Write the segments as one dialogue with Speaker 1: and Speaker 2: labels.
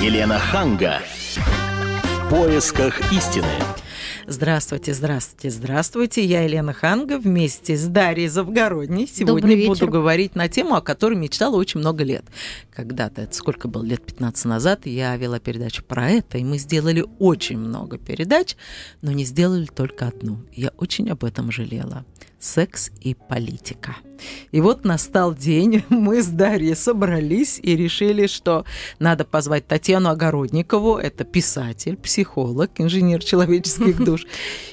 Speaker 1: Елена Ханга. В поисках истины.
Speaker 2: Здравствуйте, здравствуйте, здравствуйте. Я Елена Ханга вместе с Дарьей Завгородней. Сегодня буду говорить на тему, о которой мечтала очень много лет. Когда-то, это сколько было, лет 15 назад, я вела передачу про это, и мы сделали очень много передач, но не сделали только одну. Я очень об этом жалела секс и политика. И вот настал день, мы с Дарьей собрались и решили, что надо позвать Татьяну Огородникову, это писатель, психолог, инженер человеческих душ.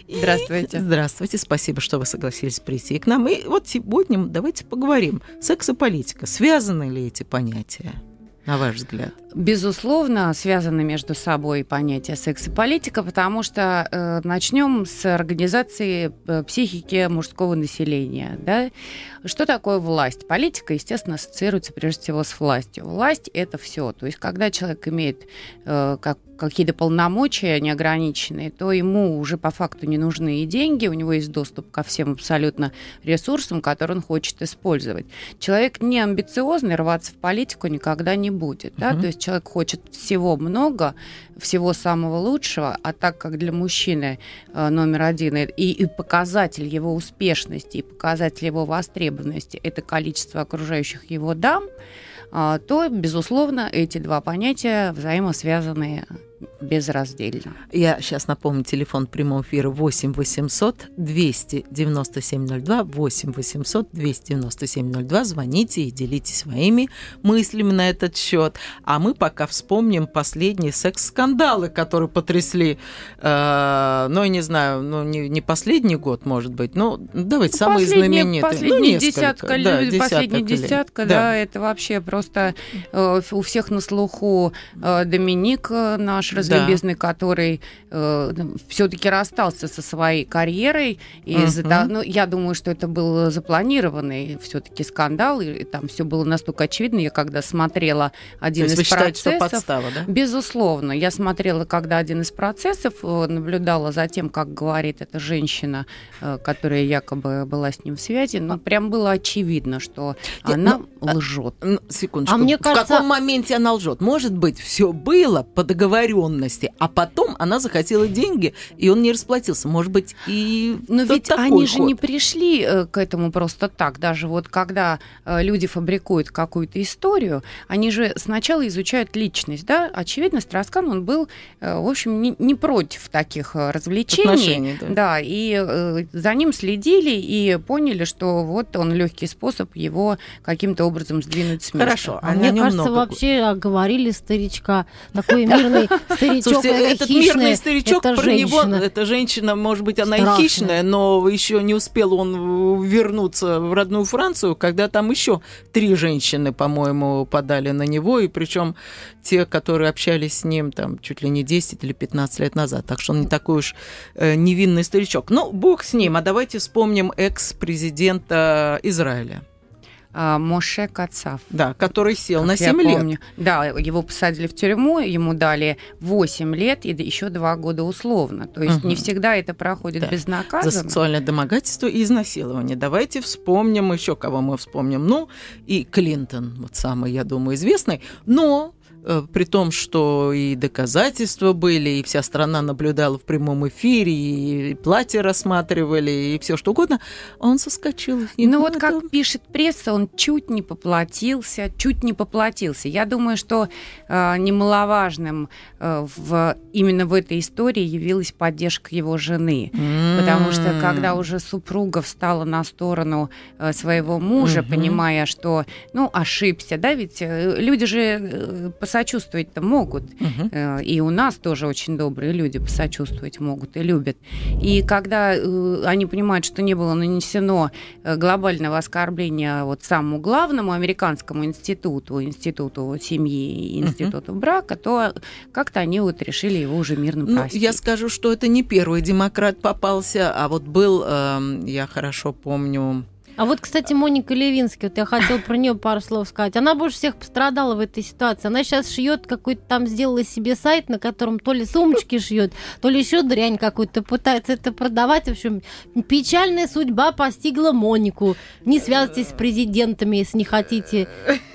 Speaker 3: Здравствуйте.
Speaker 2: И, здравствуйте, спасибо, что вы согласились прийти к нам. И вот сегодня давайте поговорим. Секс и политика, связаны ли эти понятия? на ваш взгляд?
Speaker 3: Безусловно, связаны между собой понятия секс и политика, потому что э, начнем с организации э, психики мужского населения. Да? Что такое власть? Политика, естественно, ассоциируется прежде всего с властью. Власть это все. То есть, когда человек имеет э, как, какие-то полномочия неограниченные, то ему уже по факту не нужны и деньги, у него есть доступ ко всем абсолютно ресурсам, которые он хочет использовать. Человек не амбициозный, рваться в политику никогда не будет. Да? Uh-huh. То есть человек хочет всего много, всего самого лучшего, а так как для мужчины э, номер один и, и показатель его успешности, и показатель его востребованности – это количество окружающих его дам, э, то, безусловно, эти два понятия взаимосвязаны безраздельно.
Speaker 2: Я сейчас напомню, телефон прямого эфира 8 800 297 02, 8 800 297 02. Звоните и делитесь своими мыслями на этот счет. А мы пока вспомним последние секс-скандалы, которые потрясли, э, ну, я не знаю, ну, не, не последний год, может быть, но давайте, ну, самые знаменитые.
Speaker 3: Последняя ну, десятка, да, десятка, последняя десятка, да. да, это вообще просто э, у всех на слуху э, Доминик э, наш разлюбезный, да. который э, все-таки расстался со своей карьерой. Из, угу. да, ну, я думаю, что это был запланированный все-таки скандал, и, и там все было настолько очевидно. Я когда смотрела один из процессов... Считаете,
Speaker 2: что подстава, да?
Speaker 3: Безусловно. Я смотрела, когда один из процессов, э, наблюдала за тем, как говорит эта женщина, э, которая якобы была с ним в связи, но прям было очевидно, что Нет, она ну, лжет.
Speaker 2: Ну, секундочку. А мне кажется... В каком моменте она лжет? Может быть, все было по договоренности, а потом она захотела деньги, и он не расплатился. Может быть, и
Speaker 3: Но ведь они ход. же не пришли э, к этому просто так. Даже вот когда э, люди фабрикуют какую-то историю, они же сначала изучают личность, да? Очевидно, Строскан, он был, э, в общем, не, не против таких развлечений. Да. да, и за ним следили и поняли, что вот он легкий способ его каким-то образом сдвинуть с места.
Speaker 4: Хорошо. А мне кажется, много... вообще говорили старичка, такой мирный старичок,
Speaker 2: Слушайте, этот хищная, мирный старичок это про женщина. него, эта женщина, может быть, она Страшная. и хищная, но еще не успел он вернуться в родную Францию, когда там еще три женщины, по-моему, подали на него, и причем те, которые общались с ним там чуть ли не 10 или 15 лет назад. Так что он не такой уж э, невинный старичок. Ну, бог с ним. А давайте вспомним экс-президента Израиля.
Speaker 3: А, Моше Кацав.
Speaker 2: Да, который сел на 7 лет. Помню.
Speaker 3: Да, его посадили в тюрьму, ему дали 8 лет и еще 2 года условно. То есть угу. не всегда это проходит да. безнаказанно.
Speaker 2: За сексуальное домогательство и изнасилование. Давайте вспомним еще, кого мы вспомним. Ну, и Клинтон, вот самый, я думаю, известный. Но при том, что и доказательства были, и вся страна наблюдала в прямом эфире, и платье рассматривали, и все что угодно, он соскочил.
Speaker 3: И ну вот это... как пишет пресса, он чуть не поплатился, чуть не поплатился. Я думаю, что э, немаловажным э, в, именно в этой истории явилась поддержка его жены, mm-hmm. потому что когда уже супруга встала на сторону э, своего мужа, mm-hmm. понимая, что, ну, ошибся, да, ведь э, люди же э, посочувствовать-то могут. Угу. И у нас тоже очень добрые люди посочувствовать могут и любят. И когда э, они понимают, что не было нанесено э, глобального оскорбления вот самому главному американскому институту, институту семьи и институту угу. брака, то как-то они вот решили его уже мирно ну, простить.
Speaker 2: Я скажу, что это не первый демократ попался, а вот был, эм, я хорошо помню,
Speaker 4: А вот, кстати, Моника Левинский, вот я хотела про нее пару слов сказать. Она больше всех пострадала в этой ситуации. Она сейчас шьет какой-то там, сделала себе сайт, на котором то ли сумочки шьет, то ли еще дрянь какую-то пытается это продавать. В общем, печальная судьба постигла Монику. Не связывайтесь с президентами, если не хотите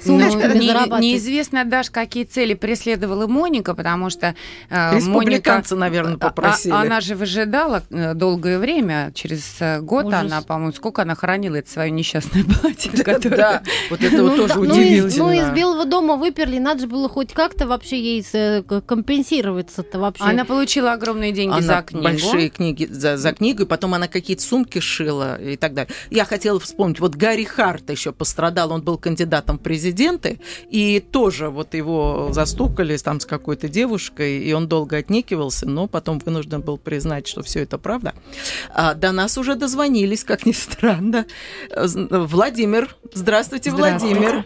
Speaker 4: сумочками
Speaker 3: ну, не,
Speaker 4: зарабатывать.
Speaker 3: Неизвестно даже, какие цели преследовала Моника, потому что
Speaker 2: э, Республиканцы,
Speaker 3: Моника,
Speaker 2: наверное, а, попросили.
Speaker 3: А, она же выжидала э, долгое время, через э, год Ужас. она, по-моему, сколько она хранила это свое несчастное платье.
Speaker 2: Да, вот это вот ну тоже ну удивительно.
Speaker 4: Ну, из Белого дома выперли, надо же было хоть как-то вообще ей компенсироваться-то вообще.
Speaker 3: Она получила огромные деньги за книгу.
Speaker 2: большие книги за, за книгу, и потом она какие-то сумки шила и так далее. Я хотела вспомнить, вот Гарри Харт еще пострадал, он был кандидатом в президенты, и тоже вот его застукали там с какой-то девушкой, и он долго отнекивался, но потом вынужден был признать, что все это правда. А до нас уже дозвонились, как ни странно. Владимир. Здравствуйте, Здравствуйте. Владимир.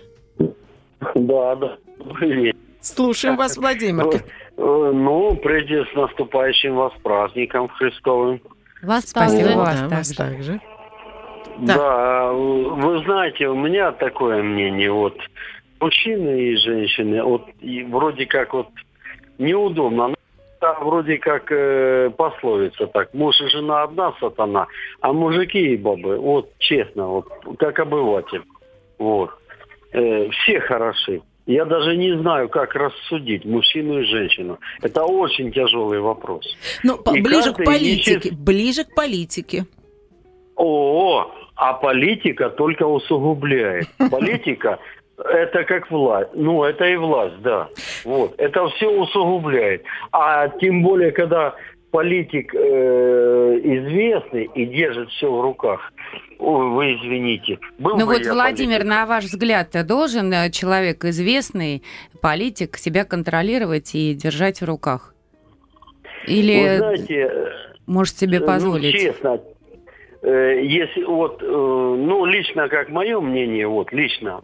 Speaker 5: Да, да. Привет.
Speaker 2: Слушаем вас, Владимир.
Speaker 5: Э, ну, прежде с наступающим вас праздником Христовым.
Speaker 4: Вас
Speaker 3: Спасибо
Speaker 4: также.
Speaker 3: вас
Speaker 2: да. Вас также.
Speaker 5: Да. да, вы знаете, у меня такое мнение, вот мужчины и женщины, вот и вроде как вот неудобно. Там вроде как э, пословица так, муж и жена одна сатана, а мужики и бабы, вот честно, вот как обыватель, вот, э, все хороши. Я даже не знаю, как рассудить мужчину и женщину. Это очень тяжелый вопрос.
Speaker 2: Ну, ближе к политике, ищет... ближе к политике.
Speaker 5: О, а политика только усугубляет. Политика это как власть. Ну, это и власть, да. Вот. Это все усугубляет. А тем более, когда политик э, известный и держит все в руках. Ой, вы извините.
Speaker 3: Был ну вот, Владимир, политик. на ваш взгляд, должен э, человек известный, политик, себя контролировать и держать в руках? Или вы знаете, может себе ну, позволить?
Speaker 5: Ну, честно, э, если вот, э, ну, лично, как мое мнение, вот, лично,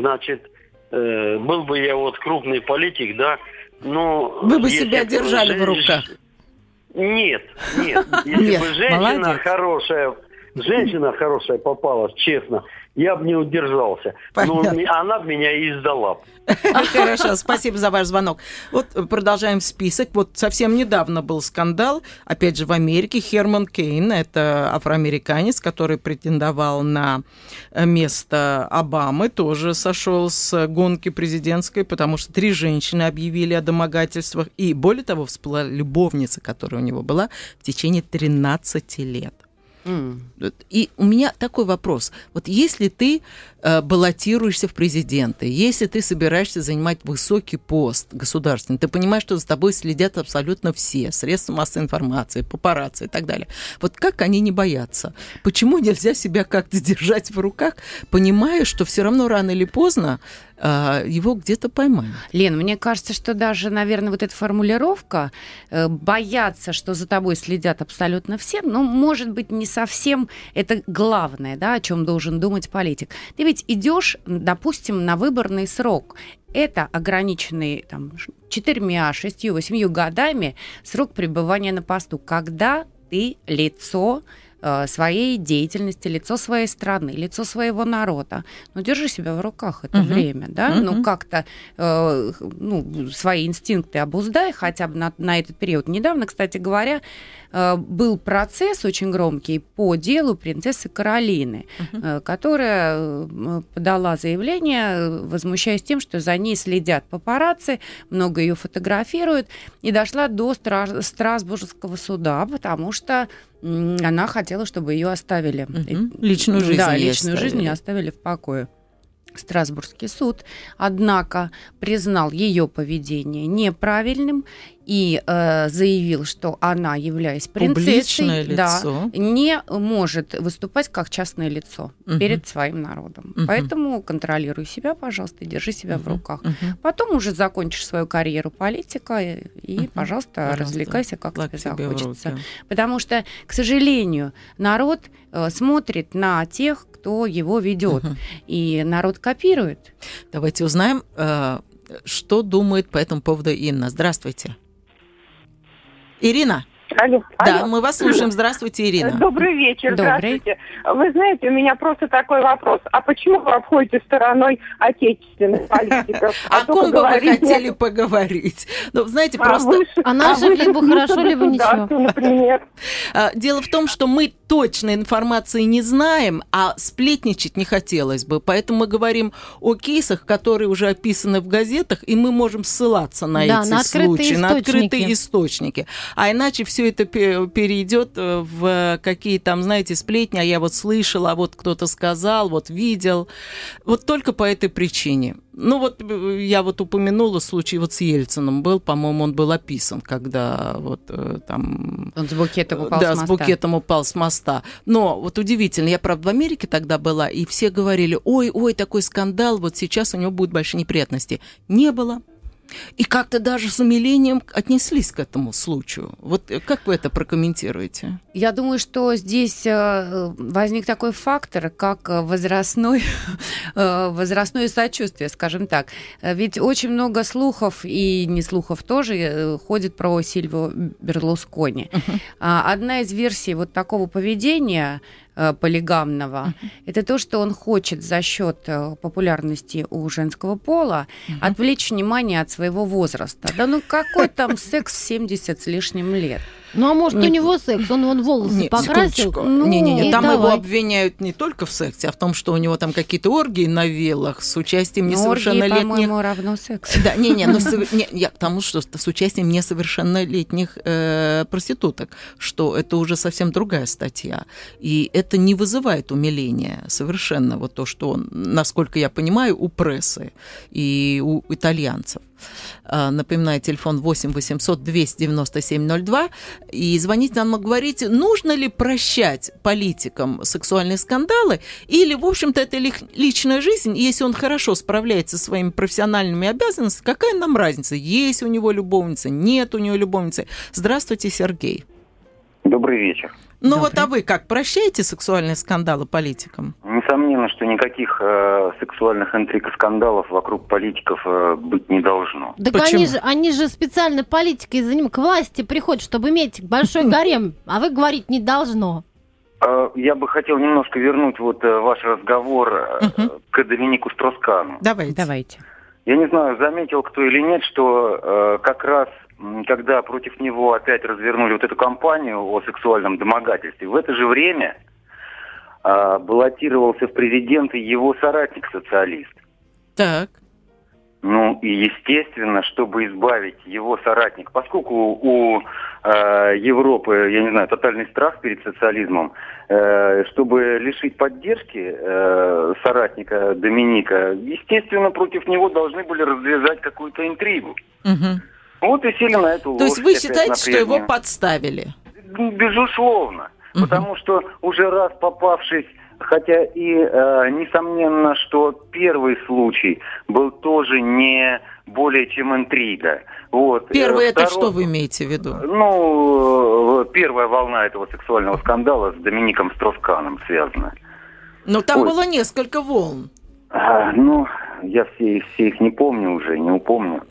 Speaker 5: значит, э, был бы я вот крупный политик, да, но...
Speaker 2: Вы бы себя держали женщ... в руках.
Speaker 5: Нет, нет. Если нет, бы женщина молодец. хорошая, женщина хорошая попалась, честно, я бы не удержался. Понятно. Но она меня и издала.
Speaker 2: Хорошо, спасибо за ваш звонок. Вот продолжаем список. Вот совсем недавно был скандал, опять же, в Америке. Херман Кейн, это афроамериканец, который претендовал на место Обамы, тоже сошел с гонки президентской, потому что три женщины объявили о домогательствах. И более того, всплыла любовница, которая у него была в течение 13 лет. Mm. И у меня такой вопрос. Вот если ты баллотируешься в президенты, если ты собираешься занимать высокий пост государственный, ты понимаешь, что за тобой следят абсолютно все, средства массовой информации, папарацци и так далее. Вот как они не боятся? Почему нельзя себя как-то держать в руках, понимая, что все равно рано или поздно а, его где-то поймают.
Speaker 3: Лен, мне кажется, что даже, наверное, вот эта формулировка э, бояться, что за тобой следят абсолютно все, ну, может быть, не совсем это главное, да, о чем должен думать политик. Ты ведь идешь, допустим, на выборный срок. Это ограниченный там, четырьмя, шестью, восемью годами срок пребывания на посту, когда ты лицо Э, своей деятельности, лицо своей страны, лицо своего народа. Но держи себя в руках это угу. время, да, угу. ну как-то э, ну, свои инстинкты обуздай хотя бы на, на этот период. Недавно, кстати говоря, был процесс очень громкий по делу принцессы Каролины, uh которая э, подала заявление, возмущаясь тем, что за ней следят папарацци, много ее фотографируют, и дошла до Страсбургского суда, потому что она хотела, чтобы ее оставили.
Speaker 2: Угу. Личную жизнь.
Speaker 3: Да, личную оставили. жизнь оставили в покое. Страсбургский суд, однако признал ее поведение неправильным и э, заявил, что она, являясь принцессой, да, не может выступать как частное лицо угу. перед своим народом. Угу. Поэтому контролируй себя, пожалуйста, и держи себя угу. в руках. Угу. Потом уже закончишь свою карьеру политика и, угу. пожалуйста, пожалуйста, развлекайся, как Флаг тебе захочется. Потому что, к сожалению, народ э, смотрит на тех, кто его ведет, угу. и народ копирует.
Speaker 2: Давайте узнаем, э, что думает по этому поводу Инна. Здравствуйте. Ирина. Алло. Да, Алло. мы вас слушаем. Здравствуйте, Ирина.
Speaker 6: Добрый вечер.
Speaker 3: Добрый.
Speaker 6: Здравствуйте. Вы знаете, у меня просто такой вопрос. А почему вы обходите стороной отечественных политиков?
Speaker 2: А О ком бы вы хотели поговорить? Ну, знаете, а просто...
Speaker 4: Она а же либо хорошо, либо ничего.
Speaker 6: например.
Speaker 2: А, дело в том, что мы точной информации не знаем, а сплетничать не хотелось бы. Поэтому мы говорим о кейсах, которые уже описаны в газетах, и мы можем ссылаться на да, эти на случаи, на открытые источники. А иначе все это перейдет э, в какие там, знаете, сплетни, а я вот слышала, а вот кто-то сказал, вот видел. Вот только по этой причине. Ну вот э, я вот упомянула случай вот с Ельцином был, по-моему, он был описан, когда вот э, там...
Speaker 3: Он с букетом упал
Speaker 2: да,
Speaker 3: с моста.
Speaker 2: с букетом упал с моста. Но вот удивительно, я, правда, в Америке тогда была, и все говорили, ой, ой, такой скандал, вот сейчас у него будут большие неприятности. Не было. И как-то даже с умилением отнеслись к этому случаю. Вот э, как вы это прокомментируете?
Speaker 3: Я думаю, что здесь э, возник такой фактор, как возрастной, э, возрастное сочувствие, скажем так. Ведь очень много слухов, и не слухов тоже, ходит про Сильвию Берлускони. Uh-huh. Одна из версий вот такого поведения полигамного, uh-huh. это то, что он хочет за счет э, популярности у женского пола uh-huh. отвлечь внимание от своего возраста. Да ну какой там секс в 70 с лишним лет?
Speaker 4: Ну, а может, у него секс, он вон волосы Нет, покрасил.
Speaker 2: Ну, Не-не-не, там давай. его обвиняют не только в сексе, а в том, что у него там какие-то оргии на вилах с участием несовершеннолетних...
Speaker 3: Оргии, по-моему, равно секс.
Speaker 2: Да, не-не, но не, я к тому, что с участием несовершеннолетних э, проституток, что это уже совсем другая статья. И это не вызывает умиления совершенно, вот то, что он, насколько я понимаю, у прессы и у итальянцев. А, напоминаю, телефон 8 800 297 02. И звоните нам и говорите, нужно ли прощать политикам сексуальные скандалы, или, в общем-то, это личная жизнь, если он хорошо справляется со своими профессиональными обязанностями, какая нам разница, есть у него любовница, нет у него любовницы. Здравствуйте, Сергей.
Speaker 7: Добрый вечер.
Speaker 2: Ну вот, а вы как, прощаете сексуальные скандалы политикам?
Speaker 7: Несомненно, что никаких э, сексуальных интриг и скандалов вокруг политиков э, быть не должно.
Speaker 4: Так они же, они же специально политикой за ним к власти приходят, чтобы иметь большой гарем, а вы говорить не должно.
Speaker 7: Э, я бы хотел немножко вернуть вот э, ваш разговор э, к Доминику Строскану.
Speaker 2: Давайте.
Speaker 3: Давайте.
Speaker 7: Я не знаю, заметил кто или нет, что э, как раз когда против него опять развернули вот эту кампанию о сексуальном домогательстве, в это же время э, баллотировался в президенты его соратник-социалист.
Speaker 2: Так.
Speaker 7: Ну и естественно, чтобы избавить его соратник, поскольку у э, Европы, я не знаю, тотальный страх перед социализмом, э, чтобы лишить поддержки э, соратника Доминика, естественно, против него должны были развязать какую-то интригу.
Speaker 2: Угу.
Speaker 7: Вот и сели на эту
Speaker 2: То есть вы считаете, что его подставили?
Speaker 7: Безусловно. Угу. Потому что уже раз попавшись Хотя и э, несомненно, что первый случай был тоже не более чем интрига. Вот.
Speaker 2: Первый Второй, это что вы имеете в виду?
Speaker 7: Ну, э, первая волна этого сексуального скандала с Домиником Стросканом связана.
Speaker 2: Но там вот. было несколько волн.
Speaker 7: А, ну, я все, все их не помню уже, не упомню.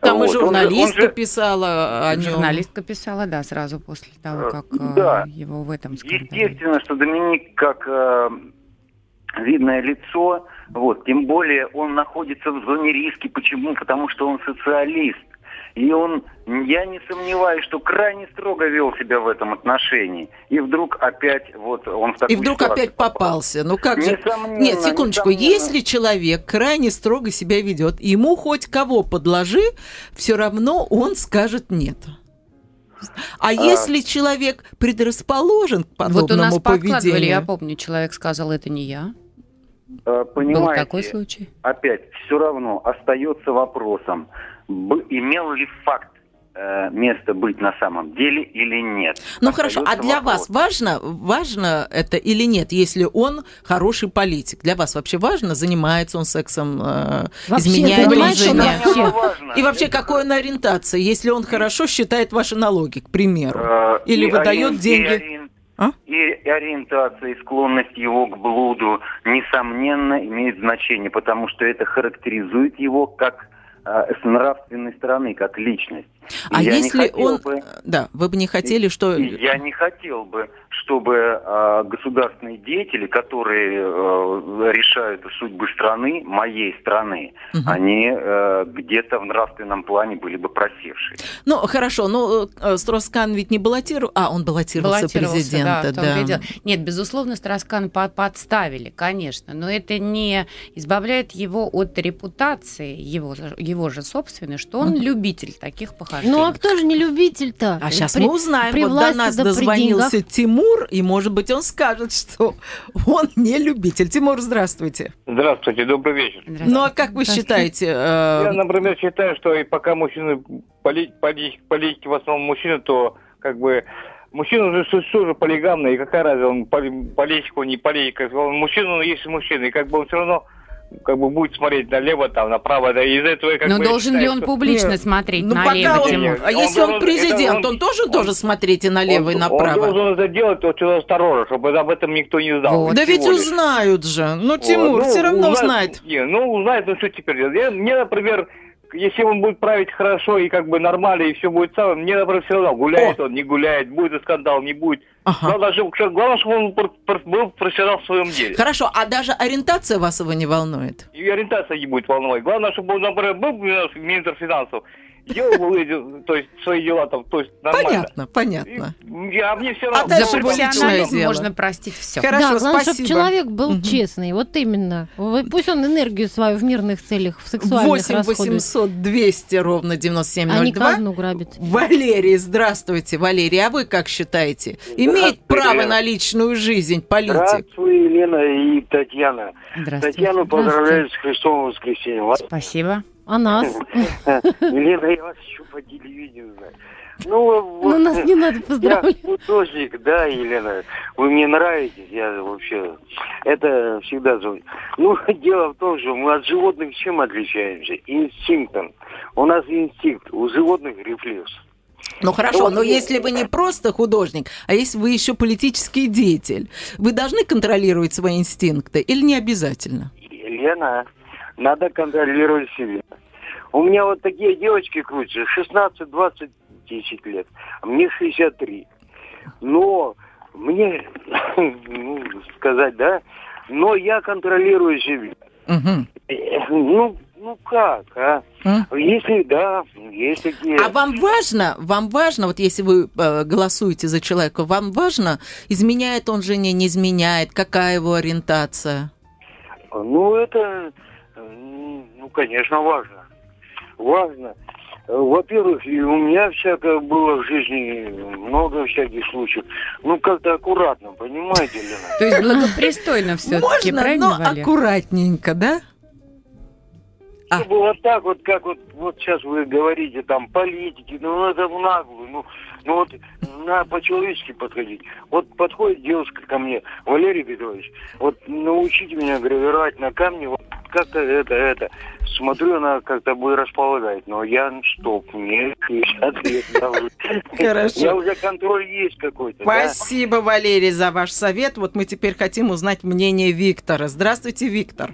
Speaker 2: Там вот. и журналистка он же, писала о нем.
Speaker 3: Журналистка писала, да, сразу после того, как э, да. его в этом скандале.
Speaker 7: Естественно, что Доминик как э, видное лицо, вот, тем более он находится в зоне риски. Почему? Потому что он социалист. И он, я не сомневаюсь, что крайне строго вел себя в этом отношении. И вдруг опять вот он в
Speaker 2: такую И вдруг опять попался. Ну как же? Нет, секундочку. Если человек крайне строго себя ведет, ему хоть кого подложи, все равно он скажет нет. А, а если человек предрасположен к подобному вот у нас поведению?
Speaker 3: я помню, человек сказал, это не я.
Speaker 7: Понимаете,
Speaker 3: Был такой случай?
Speaker 7: Опять, все равно остается вопросом, имел ли факт э, место быть на самом деле или нет.
Speaker 2: Ну хорошо, а для вопрос. вас важно, важно это или нет, если он хороший политик? Для вас вообще важно, занимается он сексом, э, вообще, изменяет жене? И вообще, какой он ориентация, если он хорошо считает ваши налоги, к примеру? Э, или выдает деньги?
Speaker 7: А? И ориентация, и склонность его к блуду, несомненно, имеет значение, потому что это характеризует его как с нравственной стороны, как личность.
Speaker 2: А я если он... Бы, да, вы бы не хотели, что...
Speaker 7: Я не хотел бы, чтобы э, государственные деятели, которые э, решают судьбы страны, моей страны, угу. они э, где-то в нравственном плане были бы просевшие.
Speaker 2: Ну, хорошо, но э, Строскан ведь не баллотировал... А, он баллотировался, баллотировался президента, да. да.
Speaker 3: Нет, безусловно, Строскан подставили, конечно, но это не избавляет его от репутации, его, его же собственной, что он угу. любитель таких похождений.
Speaker 4: Ну, а кто же не любитель-то?
Speaker 2: А сейчас при, мы узнаем. При вот до нас да дозвонился Тимур, и, может быть, он скажет, что он не любитель. Тимур, здравствуйте.
Speaker 8: Здравствуйте, добрый вечер.
Speaker 2: Ну, а как вы считаете?
Speaker 8: Э... Я, например, считаю, что и пока мужчины, политики, политики в основном мужчины, то как бы Мужчина уже все же полигамный, и какая разница, он политик, он не политик. Мужчина, он есть мужчина, и как бы он все равно как бы будет смотреть налево, там, направо, да, из этого как
Speaker 3: Но бы должен считаю, ли он что... публично Нет. смотреть ну, налево,
Speaker 2: он, Тимур? А если он, он президент, он, он тоже он, должен смотреть и налево,
Speaker 8: он,
Speaker 2: и направо?
Speaker 8: Он должен это делать очень осторожно, чтобы об этом никто не знал.
Speaker 2: Вот. Да ведь узнают же. Ну, Тимур, вот. все ну, равно узнает.
Speaker 8: Не, ну, узнает, ну, что теперь делать? Я, мне, например, если он будет править хорошо и как бы нормально, и все будет самое, мне, например, все равно, гуляет О. он, не гуляет, будет скандал, не будет. Ага. Главное, чтобы, главное, чтобы он был профессионал в своем деле.
Speaker 2: Хорошо, а даже ориентация вас его не волнует?
Speaker 8: И ориентация не будет волновать. Главное, чтобы он, например, был министр финансов, делал то есть свои дела там, то есть нормально.
Speaker 2: Понятно, понятно.
Speaker 8: И, а мне все равно.
Speaker 3: А дальше дело. можно простить все.
Speaker 4: Хорошо, да, главное, чтобы человек был угу. честный, вот именно. Пусть он энергию свою в мирных целях, в сексуальных 8
Speaker 2: расходует. 800 200 ровно 9702. А не
Speaker 4: казну грабит.
Speaker 2: Валерий, здравствуйте, Валерий, а вы как считаете? Имеет право на личную жизнь политик?
Speaker 9: Здравствуй, Елена и Татьяна. Здравствуйте. Татьяну поздравляю с Христовым воскресеньем.
Speaker 3: Спасибо.
Speaker 4: А нас?
Speaker 9: Елена, я вас еще по телевидению знаю. Ну,
Speaker 4: вот, Но нас не надо поздравлять.
Speaker 9: Я художник, да, Елена. Вы мне нравитесь, я вообще... Это всегда... Ну, дело в том, что мы от животных чем отличаемся? Инстинктом. У нас инстинкт, у животных рефлекс.
Speaker 2: Ну хорошо, но если вы не просто художник, а если вы еще политический деятель, вы должны контролировать свои инстинкты или не обязательно?
Speaker 9: Елена, надо контролировать себя. У меня вот такие девочки крутятся, 16, 20, 10 лет. А мне 63. Но мне, ну, сказать, да, но я контролирую себя. Угу. Ну, ну как, а? а? Если да, есть такие.
Speaker 2: А вам важно, вам важно, вот если вы э, голосуете за человека, вам важно, изменяет он жене, не изменяет, какая его ориентация?
Speaker 9: Ну, это, ну, конечно, важно важно. Во-первых, у меня всякое было в жизни, много всяких случаев. Ну, как-то аккуратно, понимаете, Лена?
Speaker 3: То есть благопристойно все-таки, правильно,
Speaker 2: но аккуратненько, да?
Speaker 9: А. Чтобы вот так вот, как вот, вот сейчас вы говорите, там, политики, ну, это в наглую, ну, ну вот, надо по-человечески подходить. Вот подходит девушка ко мне, Валерий Петрович, вот научите меня гравировать на камне, вот как-то это, это. Смотрю, она как-то бы располагает, но я что, мне 50 лет. Хорошо. Я уже контроль есть какой-то.
Speaker 2: Спасибо, да? Валерий, за ваш совет. Вот мы теперь хотим узнать мнение Виктора. Здравствуйте, Виктор.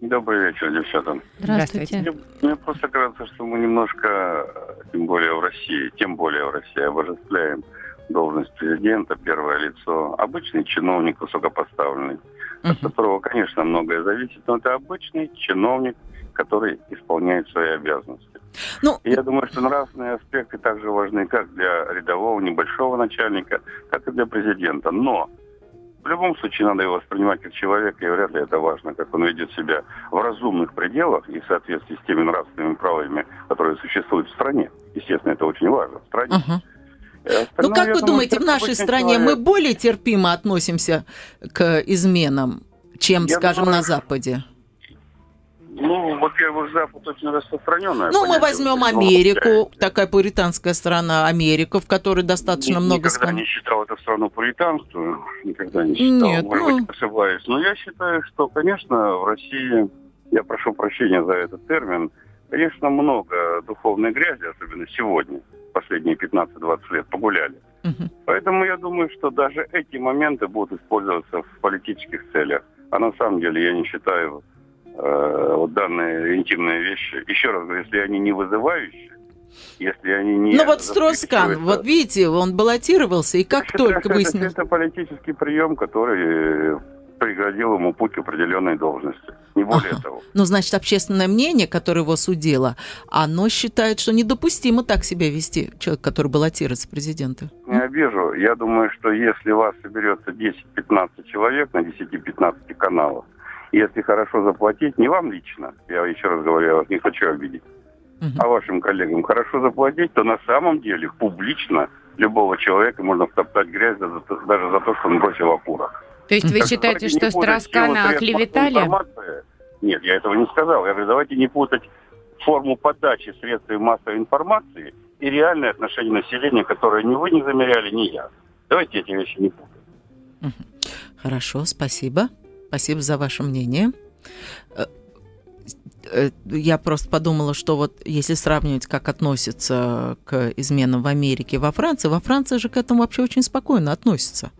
Speaker 10: Добрый вечер, девчата.
Speaker 4: Здравствуйте.
Speaker 10: Мне, мне просто кажется, что мы немножко, тем более в России, тем более в России, обожествляем должность президента, первое лицо, обычный чиновник высокопоставленный от которого, конечно, многое зависит, но это обычный чиновник, который исполняет свои обязанности. Ну, и я думаю, что нравственные аспекты также важны как для рядового небольшого начальника, так и для президента. Но в любом случае надо его воспринимать как человека, и вряд ли это важно, как он ведет себя в разумных пределах и в соответствии с теми нравственными правилами, которые существуют в стране. Естественно, это очень важно в стране. Uh-huh.
Speaker 2: Ну, как вы думаете, в нашей стране человек... мы более терпимо относимся к изменам, чем, я скажем, думаю, на Западе?
Speaker 10: Ну, во-первых, Запад очень распространенная.
Speaker 2: Ну, мы возьмем Америку, такая пуританская страна, Америка, в которой достаточно много...
Speaker 10: Никогда не считал эту страну пуританскую, никогда не считал, Нет, может ну... быть, ошибаюсь. Но я считаю, что, конечно, в России, я прошу прощения за этот термин, конечно, много духовной грязи, особенно сегодня последние 15-20 лет погуляли. Угу. Поэтому я думаю, что даже эти моменты будут использоваться в политических целях. А на самом деле я не считаю э, вот данные интимные вещи, еще раз говорю, если они не вызывающие, Если они не...
Speaker 2: Ну вот Строскан, вот видите, он баллотировался, и как
Speaker 10: это,
Speaker 2: только
Speaker 10: это,
Speaker 2: выяснилось...
Speaker 10: Это политический прием, который преградил ему путь к определенной должности. Не более ага. того.
Speaker 2: Ну, значит, общественное мнение, которое его судило, оно считает, что недопустимо так себя вести, человек, который баллотируется в президенты.
Speaker 10: Не обижу. Я думаю, что если вас соберется 10-15 человек на 10-15 каналах, если хорошо заплатить, не вам лично, я еще раз говорю, я вас не хочу обидеть, uh-huh. а вашим коллегам хорошо заплатить, то на самом деле публично любого человека можно втоптать грязь даже, за то, что он бросил окурок.
Speaker 3: То есть вы считаете, что Страскана оклеветали?
Speaker 10: Нет, я этого не сказал. Я говорю, давайте не путать форму подачи средств массовой информации и реальное отношение населения, которое ни вы не замеряли, ни я. Давайте эти вещи не путать.
Speaker 2: Хорошо, спасибо. Спасибо за ваше мнение. Э, э, я просто подумала, что вот если сравнивать, как относятся к изменам в Америке во Франции, во Франции же к этому вообще очень спокойно относятся.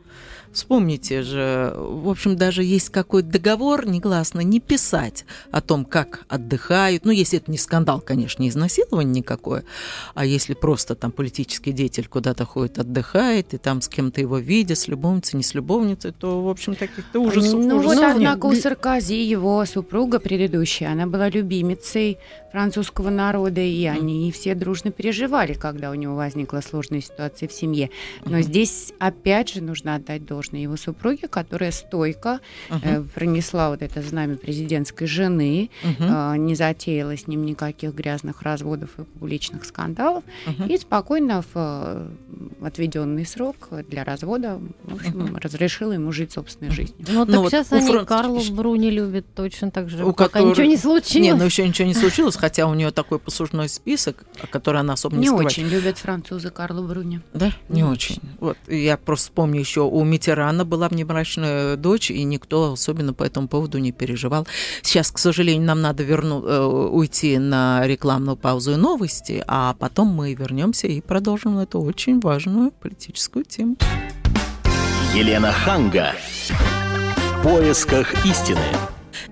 Speaker 2: Вспомните же, в общем, даже есть какой-то договор негласно не писать о том, как отдыхают. Ну, если это не скандал, конечно, не изнасилование никакое, а если просто там политический деятель куда-то ходит, отдыхает, и там с кем-то его видят, с любовницей, не с любовницей, то, в общем, таких-то ужасов,
Speaker 3: ну,
Speaker 2: ужасов
Speaker 3: вот, однако, у Саркози, его супруга предыдущая, она была любимицей французского народа, и они все дружно переживали, когда у него возникла сложная ситуация в семье. Но здесь, опять же, нужно отдать должное должной его супруге, которая стойко uh-huh. э, пронесла вот это знамя президентской жены, uh-huh. э, не затеяла с ним никаких грязных разводов и публичных скандалов, uh-huh. и спокойно в э, отведенный срок для развода, в общем, uh-huh. разрешила ему жить собственной жизнью.
Speaker 4: Ну, так ну, сейчас вот они Франц... Карлу Бруни любят точно так же, у пока которой... ничего не случилось.
Speaker 2: Не, ну еще ничего не случилось, хотя у нее такой послужной список, который она особо не
Speaker 3: Не
Speaker 2: скрывает.
Speaker 3: очень любят французы Карлу Бруни.
Speaker 2: Да? Не, не очень. очень. Вот, я просто вспомню еще у Мити Митерана была внебрачная дочь, и никто особенно по этому поводу не переживал. Сейчас, к сожалению, нам надо верну, э, уйти на рекламную паузу и новости, а потом мы вернемся и продолжим эту очень важную политическую тему.
Speaker 1: Елена Ханга. В поисках истины.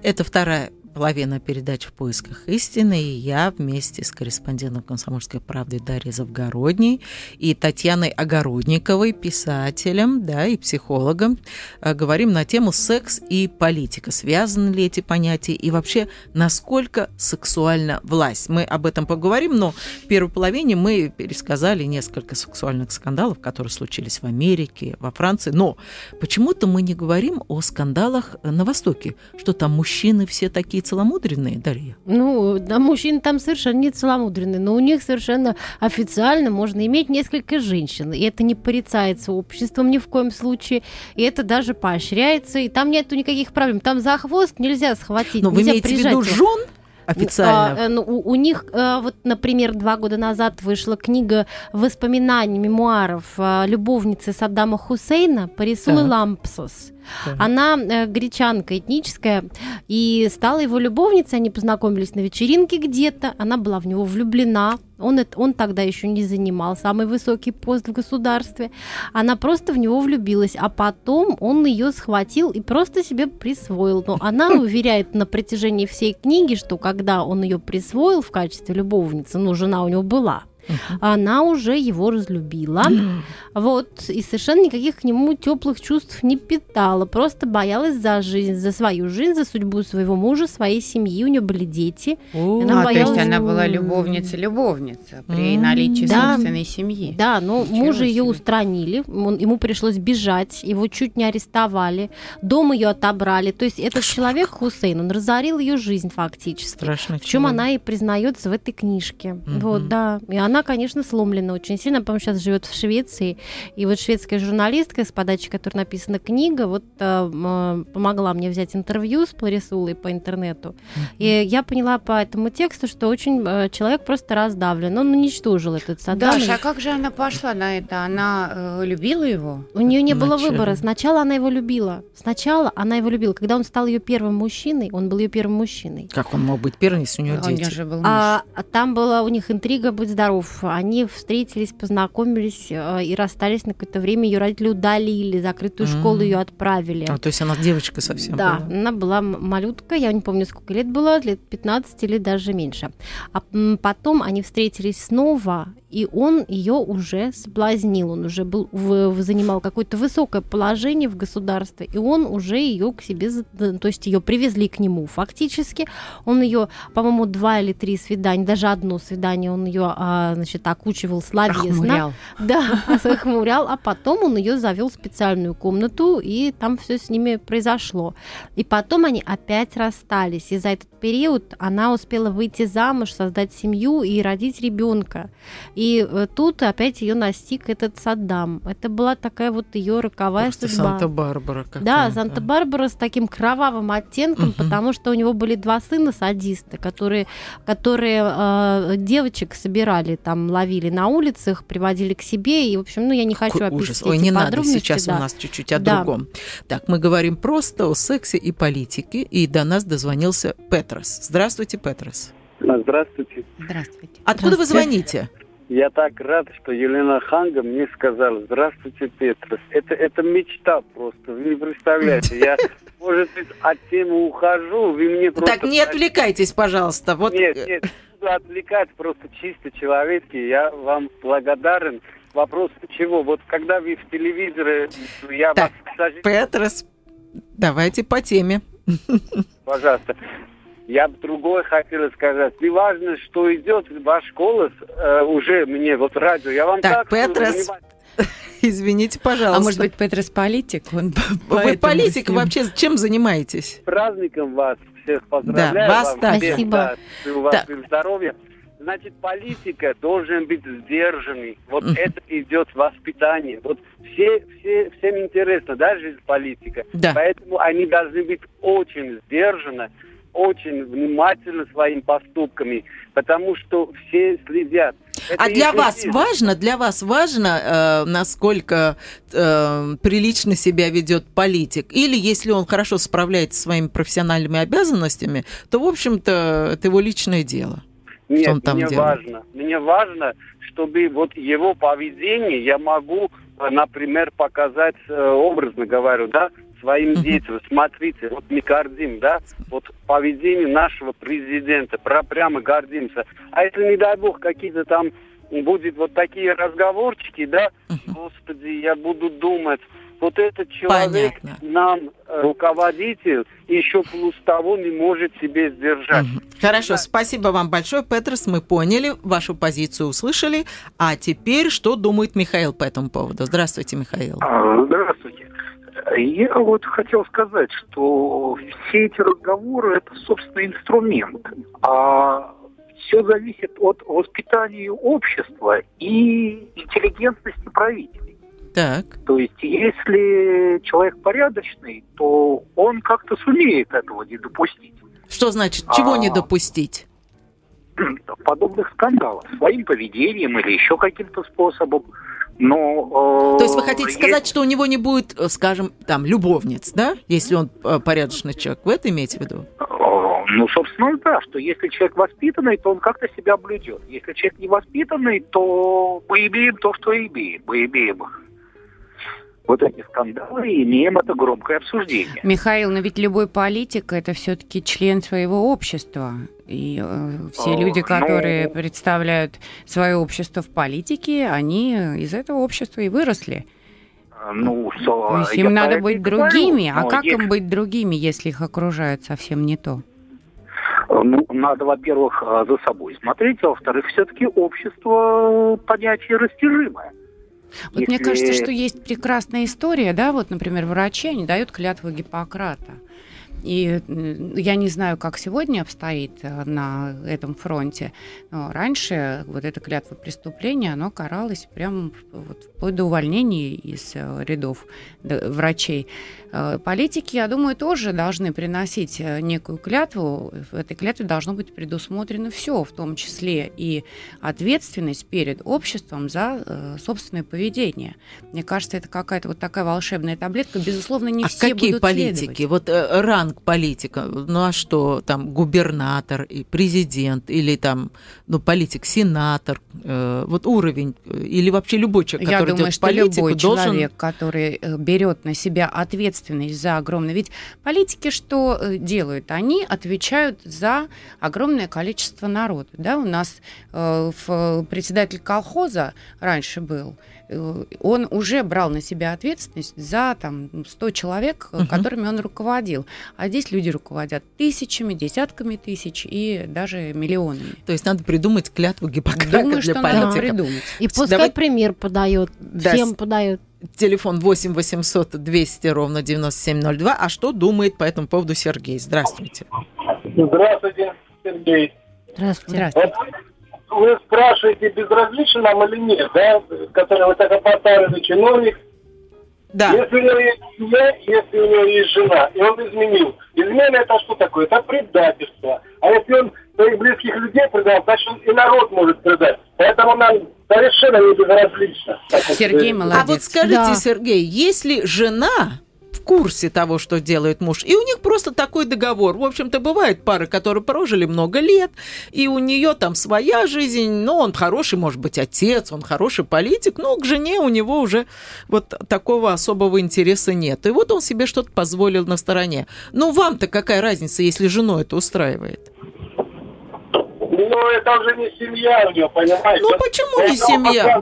Speaker 2: Это вторая половина передач в поисках истины, и я вместе с корреспондентом «Комсомольской правды» Дарьей Завгородней и Татьяной Огородниковой, писателем да, и психологом, э, говорим на тему секс и политика. Связаны ли эти понятия и вообще насколько сексуальна власть? Мы об этом поговорим, но в первой половине мы пересказали несколько сексуальных скандалов, которые случились в Америке, во Франции, но почему-то мы не говорим о скандалах на Востоке, что там мужчины все такие целомудренные, Дарья?
Speaker 4: Ну, да, мужчины там совершенно не целомудренные, но у них совершенно официально можно иметь несколько женщин, и это не порицается обществом ни в коем случае, и это даже поощряется, и там нету никаких проблем. Там за хвост нельзя схватить,
Speaker 2: Но
Speaker 4: нельзя
Speaker 2: вы имеете в виду жен? официально?
Speaker 4: А, ну, у, у них, а, вот, например, два года назад вышла книга воспоминаний, мемуаров а, любовницы Саддама Хусейна Парисулы да. Лампсос. Она э, гречанка этническая и стала его любовницей. Они познакомились на вечеринке где-то. Она была в него влюблена. Он, это, он тогда еще не занимал самый высокий пост в государстве. Она просто в него влюбилась, а потом он ее схватил и просто себе присвоил. Но она уверяет на протяжении всей книги, что когда он ее присвоил в качестве любовницы, ну, жена у него была, uh-huh. она уже его разлюбила. Uh-huh. Вот, и совершенно никаких к нему теплых чувств не питала, просто боялась за жизнь, за свою жизнь, за судьбу своего мужа, своей семьи, у нее были дети.
Speaker 3: Uh-huh. Она а, боялась... то есть она была любовница-любовница при uh-huh. наличии да, собственной семьи.
Speaker 4: Да, но Ничего мужа себе. ее устранили, он, ему пришлось бежать, его чуть не арестовали, дом ее отобрали. То есть этот человек, Хусейн, он разорил ее жизнь фактически. Страшно. В чем она и признается в этой книжке. Uh-huh. Вот, да. И она она, конечно, сломлена очень сильно. По-моему, сейчас живет в Швеции. И вот шведская журналистка, с подачи которой написана книга, вот э, э, помогла мне взять интервью с Пларисулой по интернету. Mm-hmm. И я поняла по этому тексту, что очень э, человек просто раздавлен. Он уничтожил этот Саддам.
Speaker 3: Даша, а как же она пошла на это? Она э, любила его?
Speaker 4: У нее не было выбора. Сначала она его любила. Сначала она его любила. Когда он стал ее первым мужчиной, он был ее первым мужчиной.
Speaker 2: Как он мог быть первым, если у нее дети?
Speaker 3: У нее же был
Speaker 4: а, муж. А, там была у них интрига «Будь здоров» годов. Они встретились, познакомились э, и расстались на какое-то время. Ее родители удалили, закрытую mm-hmm. школу ее отправили.
Speaker 2: А, то есть она девочка совсем
Speaker 4: Да,
Speaker 2: была.
Speaker 4: она была малютка, я не помню, сколько лет было, лет 15 или даже меньше. А потом они встретились снова, и он ее уже соблазнил, он уже был, в, занимал какое-то высокое положение в государстве, и он уже ее к себе, то есть ее привезли к нему фактически. Он ее, по-моему, два или три свидания, даже одно свидание он ее, а, значит, окучивал словесно. Охмурял. Да, охмурял, а потом он ее завел в специальную комнату, и там все с ними произошло. И потом они опять расстались, и за этот период она успела выйти замуж, создать семью и родить ребенка. И э, тут опять ее настиг этот Саддам. Это была такая вот ее роковая Просто судьба.
Speaker 2: Санта-Барбара.
Speaker 4: Да, Санта-Барбара с таким кровавым оттенком, угу. потому что у него были два сына садисты, которые, которые э, девочек собирали, там ловили на улицах, приводили к себе. И, в общем, ну, я не хочу Какой описывать ужас.
Speaker 2: Ой, не надо,
Speaker 4: сейчас
Speaker 2: да. у нас чуть-чуть о да. другом. Так, мы говорим просто о сексе и политике, и до нас дозвонился Петрос. Здравствуйте, Петрос.
Speaker 11: Здравствуйте.
Speaker 4: Здравствуйте.
Speaker 2: Откуда вы звоните?
Speaker 11: Я так рад, что Елена Ханга мне сказала, здравствуйте, Петрос. Это, это мечта просто, вы не представляете. Я, может быть, от темы ухожу, вы мне просто...
Speaker 2: Так не отвлекайтесь, пожалуйста. Вот...
Speaker 11: Нет, нет, буду отвлекать просто чисто человечески. Я вам благодарен. Вопрос чего? Вот когда вы в телевизоре, я
Speaker 2: так, вас... Петрос, давайте по теме.
Speaker 11: Пожалуйста. Я бы другое хотела сказать. Не важно, что идет ваш голос э, уже мне, вот радио. Я вам
Speaker 2: так, так Петрос, извините, пожалуйста.
Speaker 3: А может быть, Петрос политик? Он
Speaker 2: Вы политик, вообще чем занимаетесь?
Speaker 11: Праздником вас всех поздравляю.
Speaker 2: Да, вас
Speaker 11: вам
Speaker 2: так.
Speaker 4: Спасибо.
Speaker 11: Да, у вас так. здоровья. Значит, политика должен быть сдержанный. Вот mm. это идет воспитание. Вот все, все, всем интересно, да, жизнь политика.
Speaker 2: Да.
Speaker 11: Поэтому они должны быть очень сдержаны очень внимательны своими поступками, потому что все следят.
Speaker 2: Это а для вас жизнь. важно, для вас важно, э, насколько э, прилично себя ведет политик, или если он хорошо справляется со своими профессиональными обязанностями, то в общем-то это его личное дело.
Speaker 11: Нет, мне
Speaker 2: делает.
Speaker 11: важно, мне важно, чтобы вот его поведение я могу, э, например, показать э, образно говорю, да, своим детям. Смотрите, вот мы гордим, да, вот поведение нашего президента, про, прямо гордимся. А если, не дай бог, какие-то там будет вот такие разговорчики, да, господи, я буду думать, вот этот человек Понятно. нам э, руководитель, еще плюс того не может себе сдержать.
Speaker 2: Хорошо, да. спасибо вам большое, Петрос, мы поняли, вашу позицию услышали. А теперь что думает Михаил по этому поводу? Здравствуйте, Михаил.
Speaker 12: А, здравствуйте. Я вот хотел сказать, что все эти разговоры это, собственно, инструмент. А все зависит от воспитания общества и интеллигентности правителей.
Speaker 2: Так.
Speaker 12: То есть, если человек порядочный, то он как-то сумеет этого не допустить.
Speaker 2: Что значит, чего а, не допустить?
Speaker 12: Подобных скандалов. Своим поведением или еще каким-то способом. Но,
Speaker 2: э, То есть вы хотите есть... сказать, что у него не будет, э, скажем, там, любовниц, да? Если он э, порядочный человек. Вы это имеете в виду?
Speaker 12: Э, ну, собственно, да, что если человек воспитанный, то он как-то себя блюдет. Если человек невоспитанный, то мы имеем то, что имеем. Мы имеем вот эти скандалы и имеем это громкое обсуждение.
Speaker 3: Михаил, но ведь любой политик это все-таки член своего общества. И э, все люди, которые ну... представляют свое общество в политике, они из этого общества и выросли.
Speaker 12: Ну, со,
Speaker 3: То есть им надо быть другими. Говорю, а как их... им быть другими, если их окружает совсем не то?
Speaker 12: Ну, надо, во-первых, э, за собой смотреть, а во-вторых, все-таки общество понятие растяжимое.
Speaker 3: Вот Если... мне кажется, что есть прекрасная история, да, вот, например, врачи, они дают клятву Гиппократа. И я не знаю, как сегодня обстоит э, на этом фронте, но раньше вот это клятва преступления, оно каралось прямо вот, вплоть до увольнения из э, рядов врачей. Э, политики, я думаю, тоже должны приносить некую клятву. В этой клятве должно быть предусмотрено все, в том числе и ответственность перед обществом за собственное поведение. Мне кажется, это какая-то вот такая волшебная таблетка. Безусловно, не
Speaker 2: а
Speaker 3: все
Speaker 2: какие
Speaker 3: будут
Speaker 2: политики?
Speaker 3: следовать.
Speaker 2: Вот ранг политика. Ну а что, там губернатор и президент, или там, ну, политик, сенатор, э, вот уровень, э, или вообще любой человек,
Speaker 3: Я
Speaker 2: который
Speaker 3: думаю,
Speaker 2: идет
Speaker 3: что
Speaker 2: политику,
Speaker 3: любой
Speaker 2: должен...
Speaker 3: человек, который э, берет на себя ответственность за огромное... Ведь политики что э, делают? Они отвечают за огромное количество народа. Да? У нас э, в, председатель колхоза раньше был, он уже брал на себя ответственность за там, 100 человек,
Speaker 2: Мгм.
Speaker 3: которыми он руководил. А здесь люди руководят тысячами, десятками тысяч и даже миллионами.
Speaker 2: То есть надо придумать клятву Гиппократа
Speaker 3: Думаю,
Speaker 2: для
Speaker 3: что надо
Speaker 2: политиков.
Speaker 3: придумать.
Speaker 4: И пускай
Speaker 2: Давай-
Speaker 4: пример подает,
Speaker 2: Да,
Speaker 4: всем подает.
Speaker 2: Телефон 8 800 200 ровно 9702. А что думает по этому поводу Сергей? Здравствуйте.
Speaker 13: Здравствуйте, Сергей.
Speaker 4: Здравствуйте.
Speaker 13: Вот вы спрашиваете, безразлично нам или нет, да, который высокопоставленный чиновник.
Speaker 2: Да.
Speaker 13: Если у него есть семья, если у него есть жена, и он изменил. Измена это что такое? Это предательство. А если он своих близких людей предал, значит и народ может предать. Поэтому нам совершенно не безразлично. Так вот,
Speaker 3: Сергей молодец.
Speaker 2: А вот скажите,
Speaker 4: Да.
Speaker 2: Сергей, если жена курсе того, что делает муж, и у них просто такой договор. В общем-то, бывают пары, которые прожили много лет, и у нее там своя жизнь, но он хороший, может быть, отец, он хороший политик, но к жене у него уже вот такого особого интереса нет. И вот он себе что-то позволил на стороне. Ну, вам-то какая разница, если жену это устраивает?
Speaker 13: Ну, это уже не семья у него, понимаете?
Speaker 2: Ну, почему не семья?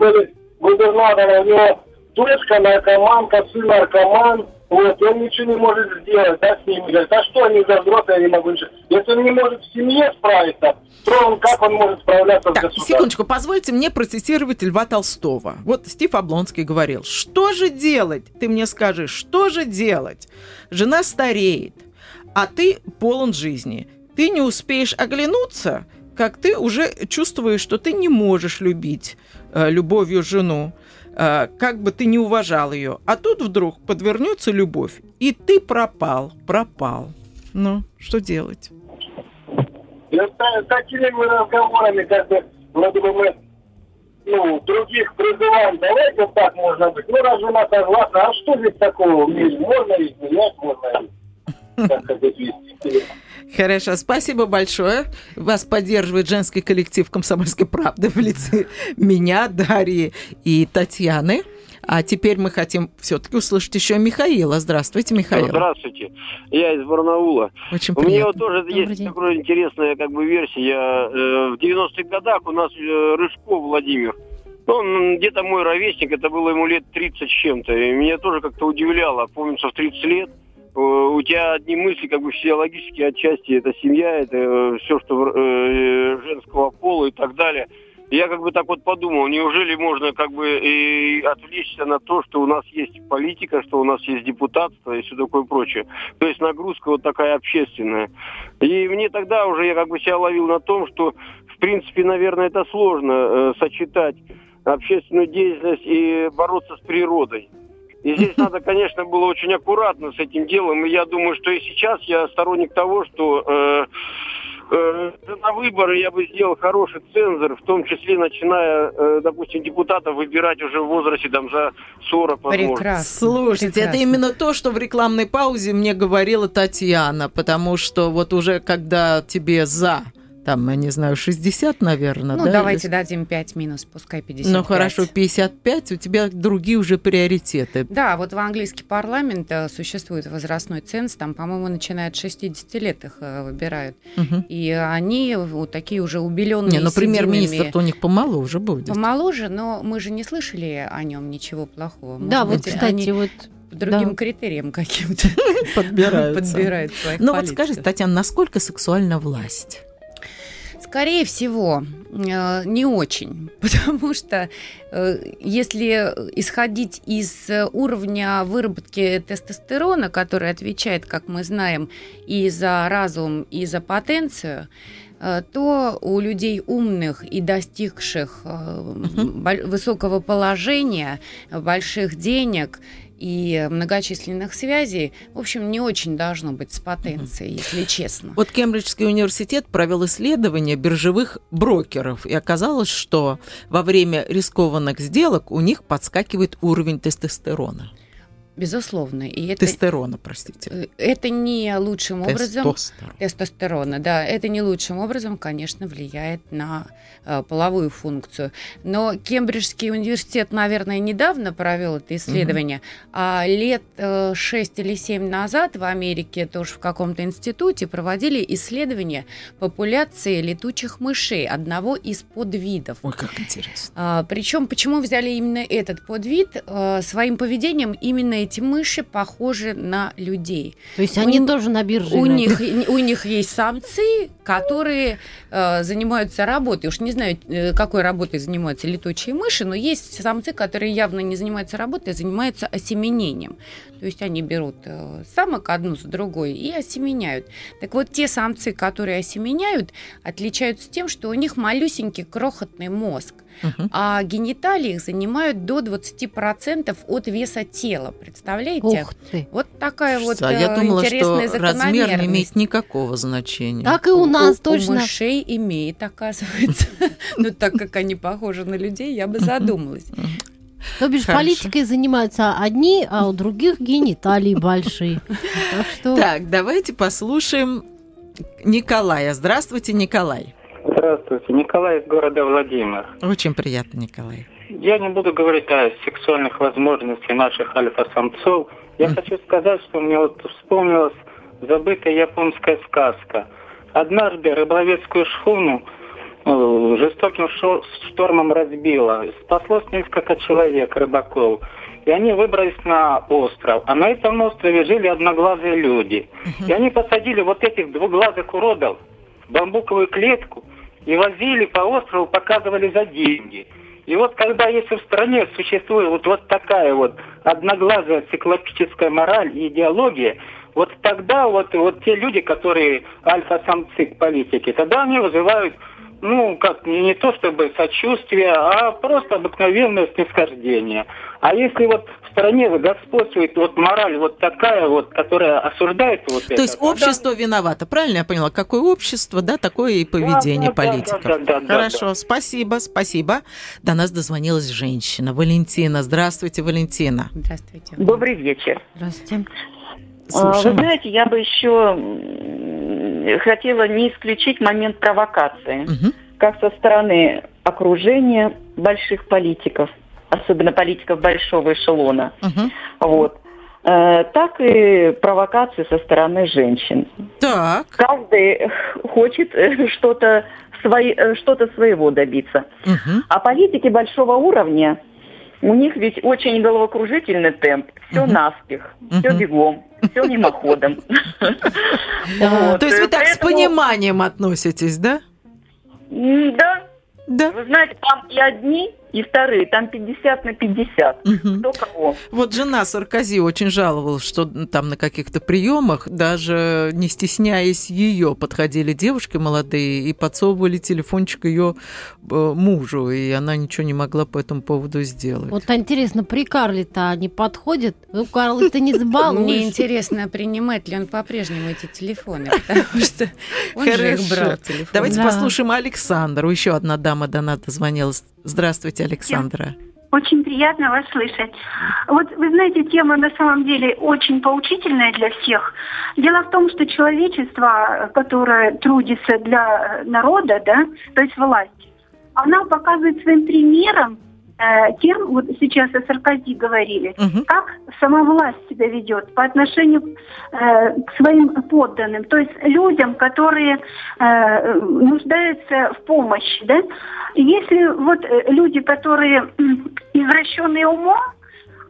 Speaker 13: Губернатора, у него дочка наркоманка, сын наркоман, вот, и он ничего не может сделать, да, с ними. Говорит, а что они за взрослые, я не могу ничего. Если он не может в семье справиться, то он, как он может справляться
Speaker 2: Так,
Speaker 13: государством?
Speaker 2: секундочку, позвольте мне процитировать Льва Толстого. Вот Стив Облонский говорил, что же делать? Ты мне скажи, что же делать? Жена стареет, а ты полон жизни. Ты не успеешь оглянуться, как ты уже чувствуешь, что ты не можешь любить э, любовью жену, как бы ты не уважал ее. А тут вдруг подвернется любовь, и ты пропал, пропал. Ну, что делать?
Speaker 13: Вот та- такими разговорами, как бы, вроде бы мы, ну, других призываем, давайте так можно быть. Ну, раз жена согласна, а что здесь такого в? Можно изменять, можно, вести.
Speaker 2: Хорошо, спасибо большое. Вас поддерживает женский коллектив «Комсомольской правды» в лице меня, Дарьи и Татьяны. А теперь мы хотим все-таки услышать еще Михаила. Здравствуйте, Михаил.
Speaker 14: Здравствуйте. Я из Барнаула.
Speaker 2: Очень
Speaker 14: У меня
Speaker 2: приятно.
Speaker 14: вот тоже есть такая интересная как бы версия. Я, э, в 90-х годах у нас э, Рыжков Владимир. Ну, Он где-то мой ровесник, это было ему лет 30 с чем-то. И меня тоже как-то удивляло. Помню, что в 30 лет у тебя одни мысли, как бы физиологические отчасти, это семья, это все, что э, женского пола и так далее. Я как бы так вот подумал, неужели можно как бы и отвлечься на то, что у нас есть политика, что у нас есть депутатство и все такое прочее. То есть нагрузка вот такая общественная. И мне тогда уже я как бы себя ловил на том, что в принципе, наверное, это сложно э, сочетать общественную деятельность и бороться с природой. И здесь надо, конечно, было очень аккуратно с этим делом. И я думаю, что и сейчас я сторонник того, что э, э, на выборы я бы сделал хороший цензор, в том числе начиная, э, допустим, депутатов выбирать уже в возрасте там за 40, возможно.
Speaker 2: Слушайте, это именно то, что в рекламной паузе мне говорила Татьяна, потому что вот уже когда тебе за, там, я не знаю, 60, наверное,
Speaker 3: Ну,
Speaker 2: да?
Speaker 3: давайте
Speaker 2: или-
Speaker 3: дадим 5 минус, пускай 55.
Speaker 2: Ну, хорошо, 55, у тебя другие уже приоритеты.
Speaker 3: Да, вот в английский парламент э, существует возрастной ценз, там, по-моему, начиная от 60 лет их э, выбирают.
Speaker 2: Мгм.
Speaker 3: И они вот такие уже убеленные.
Speaker 2: Не, ну премьер-министр
Speaker 3: сединами.
Speaker 2: то у них помоложе будет.
Speaker 3: Помоложе, но мы же не слышали о нем ничего плохого.
Speaker 4: Да,
Speaker 3: Может
Speaker 4: вот,
Speaker 3: быть,
Speaker 4: кстати,
Speaker 3: они
Speaker 4: вот
Speaker 3: по другим
Speaker 4: да.
Speaker 3: критериям каким-то
Speaker 2: Подбираются.
Speaker 3: подбирают своих
Speaker 2: Ну вот скажите, Татьяна, насколько сексуальна власть?
Speaker 3: Скорее всего, э, не очень, потому что э, если исходить из уровня выработки тестостерона, который отвечает, как мы знаем, и за разум, и за потенцию, э, то у людей умных и достигших высокого положения, больших денег и многочисленных связей, в общем, не очень должно быть с потенцией, если честно.
Speaker 2: Вот Кембриджский университет провел исследование биржевых брокеров, и оказалось, что во время рискованных сделок у них подскакивает уровень тестостерона.
Speaker 3: Безусловно.
Speaker 2: И это, Тестерона, простите.
Speaker 3: Э, это не лучшим образом... Тестостерона, да. Это не лучшим образом, конечно, влияет на э, половую функцию. Но Кембриджский университет, наверное, недавно провел это исследование, угу. а лет э, 6 или 7 назад в Америке тоже в каком-то институте проводили исследование популяции летучих мышей, одного из подвидов.
Speaker 2: Ой, как интересно.
Speaker 3: А, причем, почему взяли именно этот подвид? А, своим поведением именно эти мыши похожи на людей.
Speaker 4: То есть у они них, тоже на бирже?
Speaker 3: У них, у них есть самцы, которые э, занимаются работой. Уж не знаю, э, какой работой занимаются летучие мыши, но есть самцы, которые явно не занимаются работой, а занимаются осеменением. То есть они берут э, самок одну за другой и осеменяют. Так вот, те самцы, которые осеменяют, отличаются тем, что у них малюсенький крохотный мозг. Угу. А гениталии их занимают до 20% от веса тела. Представляете?
Speaker 4: Ух ты.
Speaker 3: Вот такая вот
Speaker 2: а я думала, что размер не имеет никакого значения.
Speaker 4: Так и у нас
Speaker 3: у,
Speaker 4: точно.
Speaker 3: У мышей имеет, оказывается. Но так как они похожи на людей, я бы задумалась.
Speaker 4: То бишь Хорошо. политикой занимаются одни, а у других гениталии большие.
Speaker 2: Так, что... так, давайте послушаем Николая. Здравствуйте, Николай.
Speaker 15: Здравствуйте, Николай из города Владимир.
Speaker 2: Очень приятно, Николай.
Speaker 15: Я не буду говорить о сексуальных возможностях наших альфа-самцов. Я mm. хочу сказать, что мне вот вспомнилась забытая японская сказка. Однажды рыболовецкую шхуну э, жестоким штормом разбило. Спаслось несколько человек, рыбаков. И они выбрались на остров. А на этом острове жили одноглазые люди. И они посадили вот этих двуглазых уродов в бамбуковую клетку – и возили по острову, показывали за деньги. И вот когда если в стране существует вот, вот такая вот одноглазая циклопическая мораль и идеология, вот тогда вот, вот те люди, которые альфа-самцы политики, тогда они вызывают ну, как, не, не то чтобы сочувствие, а просто обыкновенное снисхождение. А если вот стране господствует вот мораль вот такая вот, которая осуждает вот
Speaker 2: то это... То есть общество да? виновато, правильно я поняла? Какое общество, да, такое и поведение да, да, политиков. Да, да, да, Хорошо, да, да. спасибо, спасибо. До нас дозвонилась женщина, Валентина. Здравствуйте, Валентина.
Speaker 16: Здравствуйте. Добрый вечер.
Speaker 4: Здравствуйте.
Speaker 16: Слушаем. Вы знаете, я бы еще хотела не исключить момент провокации, угу. как со стороны окружения больших политиков, особенно политиков большого эшелона, угу. вот, э, так и провокации со стороны женщин.
Speaker 2: Так.
Speaker 16: Каждый хочет э, что-то свои, э, что-то своего добиться. Угу. А политики большого уровня у них ведь очень головокружительный темп, все угу. наспех, все бегом, все мимоходом.
Speaker 2: То есть вы так с пониманием относитесь, да?
Speaker 16: Да. Да. Вы знаете, там и одни, и вторые, там 50 на 50. Угу. Кто кого.
Speaker 2: Вот жена Саркози очень жаловалась, что там на каких-то приемах, даже не стесняясь ее, подходили девушки молодые и подсовывали телефончик ее э, мужу, и она ничего не могла по этому поводу сделать.
Speaker 4: Вот интересно, при Карле-то они подходят? Ну, Карл, ты не забалуешь.
Speaker 3: Мне интересно, принимает ли он по-прежнему эти телефоны, потому что он же их брал телефон.
Speaker 2: Давайте послушаем Александру. Еще одна дама до нас дозвонилась. Здравствуйте, Александра.
Speaker 17: Очень приятно вас слышать. Вот вы знаете, тема на самом деле очень поучительная для всех. Дело в том, что человечество, которое трудится для народа, да, то есть власть, она показывает своим примером тем, вот сейчас о Саркози говорили, угу. как сама власть себя ведет по отношению э, к своим подданным, то есть людям, которые э, нуждаются в помощи, да. Если вот э, люди, которые извращенные умом,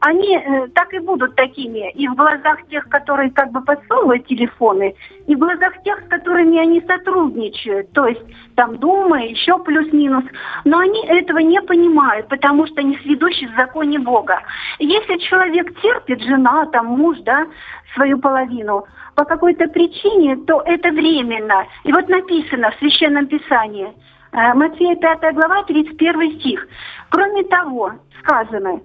Speaker 17: они э, так и будут такими и в глазах тех, которые как бы подсовывают телефоны, и в глазах тех, с которыми они сотрудничают, то есть там Дума, еще плюс-минус. Но они этого не понимают, потому что они сведущие в законе Бога. Если человек терпит, жена, там муж, да, свою половину, по какой-то причине, то это временно. И вот написано в Священном Писании, э, Матфея 5 глава, 31 стих. Кроме того, сказано,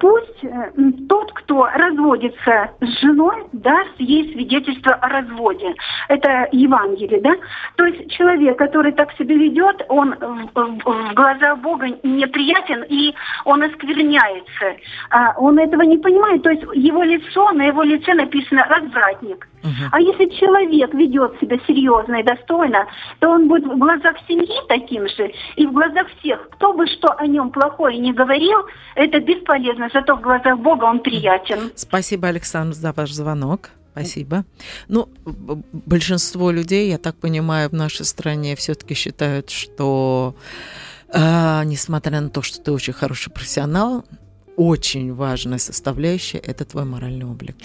Speaker 17: пусть э, тот, кто разводится с женой, даст ей свидетельство о разводе. Это Евангелие, да? То есть человек, который так себя ведет, он в глаза Бога неприятен и он оскверняется. А он этого не понимает. То есть его лицо, на его лице написано «развратник». А если человек ведет себя серьезно и достойно, то он будет в глазах семьи таким же, и в глазах всех, кто бы что о нем плохое не говорил, это бесполезно, зато в глазах Бога он приятен.
Speaker 2: Спасибо, Александр, за ваш звонок. Спасибо. Ну, большинство людей, я так понимаю, в нашей стране все-таки считают, что, э, несмотря на то, что ты очень хороший профессионал, очень важная составляющая – это твой моральный облик.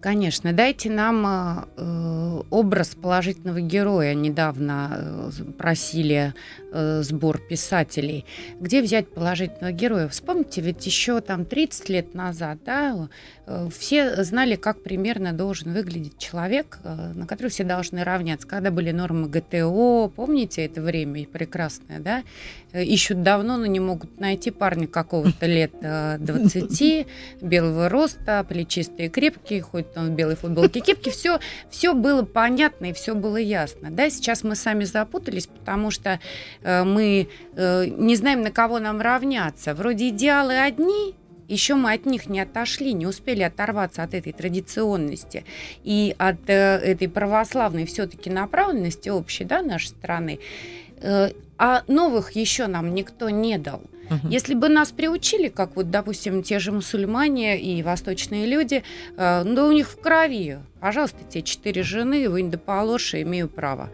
Speaker 3: Конечно, дайте нам э, э, образ положительного героя. Недавно э, просили э, сбор писателей. Где взять положительного героя? Вспомните, ведь еще там 30 лет назад, да, э, все знали, как примерно должен выглядеть человек, э, на который все должны равняться. Когда были нормы ГТО, помните это время прекрасное, да? Э, ищут давно, но не могут найти парня какого-то лет 20, э, белого роста, плечистые, крепкие, хоть он в белой футболке, кепки, все, все было понятно и все было ясно. Да, сейчас мы сами запутались, потому что э, мы не знаем, на кого нам равняться. Вроде идеалы одни, еще мы от них не отошли, не успели оторваться от этой традиционности и от этой православной все-таки направленности общей да, нашей страны а новых еще нам никто не дал. Угу. Если бы нас приучили, как вот, допустим, те же мусульмане и восточные люди, э, ну, у них в крови, пожалуйста, те четыре жены, вы не дополоши, имею право.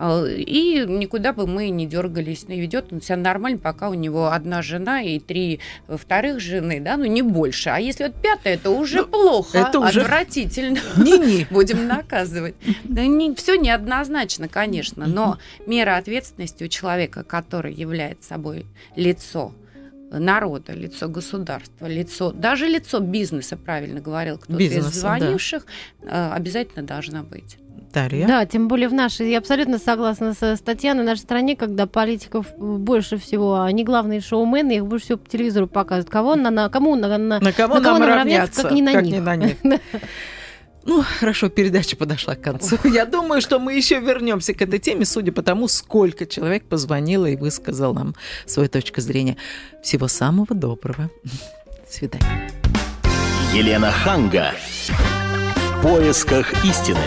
Speaker 3: А, и никуда бы мы не дергались. Ну, ведет он себя нормально, пока у него одна жена и три вторых жены, да, ну не больше. А если вот пятая, это уже ну, плохо, это уже отвратительно. Не-не. Будем наказывать. Да не, все неоднозначно, конечно, но мера ответственности у человека, который является собой лицо народа, лицо государства, лицо, даже лицо бизнеса, правильно говорил кто-то из звонивших, да. обязательно должна быть.
Speaker 4: Дарья. Да, тем более в нашей, я абсолютно согласна с Татьяной, в нашей стране, когда политиков больше всего, они главные шоумены, их больше всего по телевизору показывают. Кого на, на кому на, на,
Speaker 2: на кого на
Speaker 4: кого
Speaker 2: нам равняться,
Speaker 4: как не на как них. Не на них.
Speaker 2: Ну, хорошо, передача подошла к концу. Я думаю, что мы еще вернемся к этой теме, судя по тому, сколько человек позвонило и высказал нам свою точку зрения. Всего самого доброго. До свидания.
Speaker 1: Елена Ханга. В поисках истины.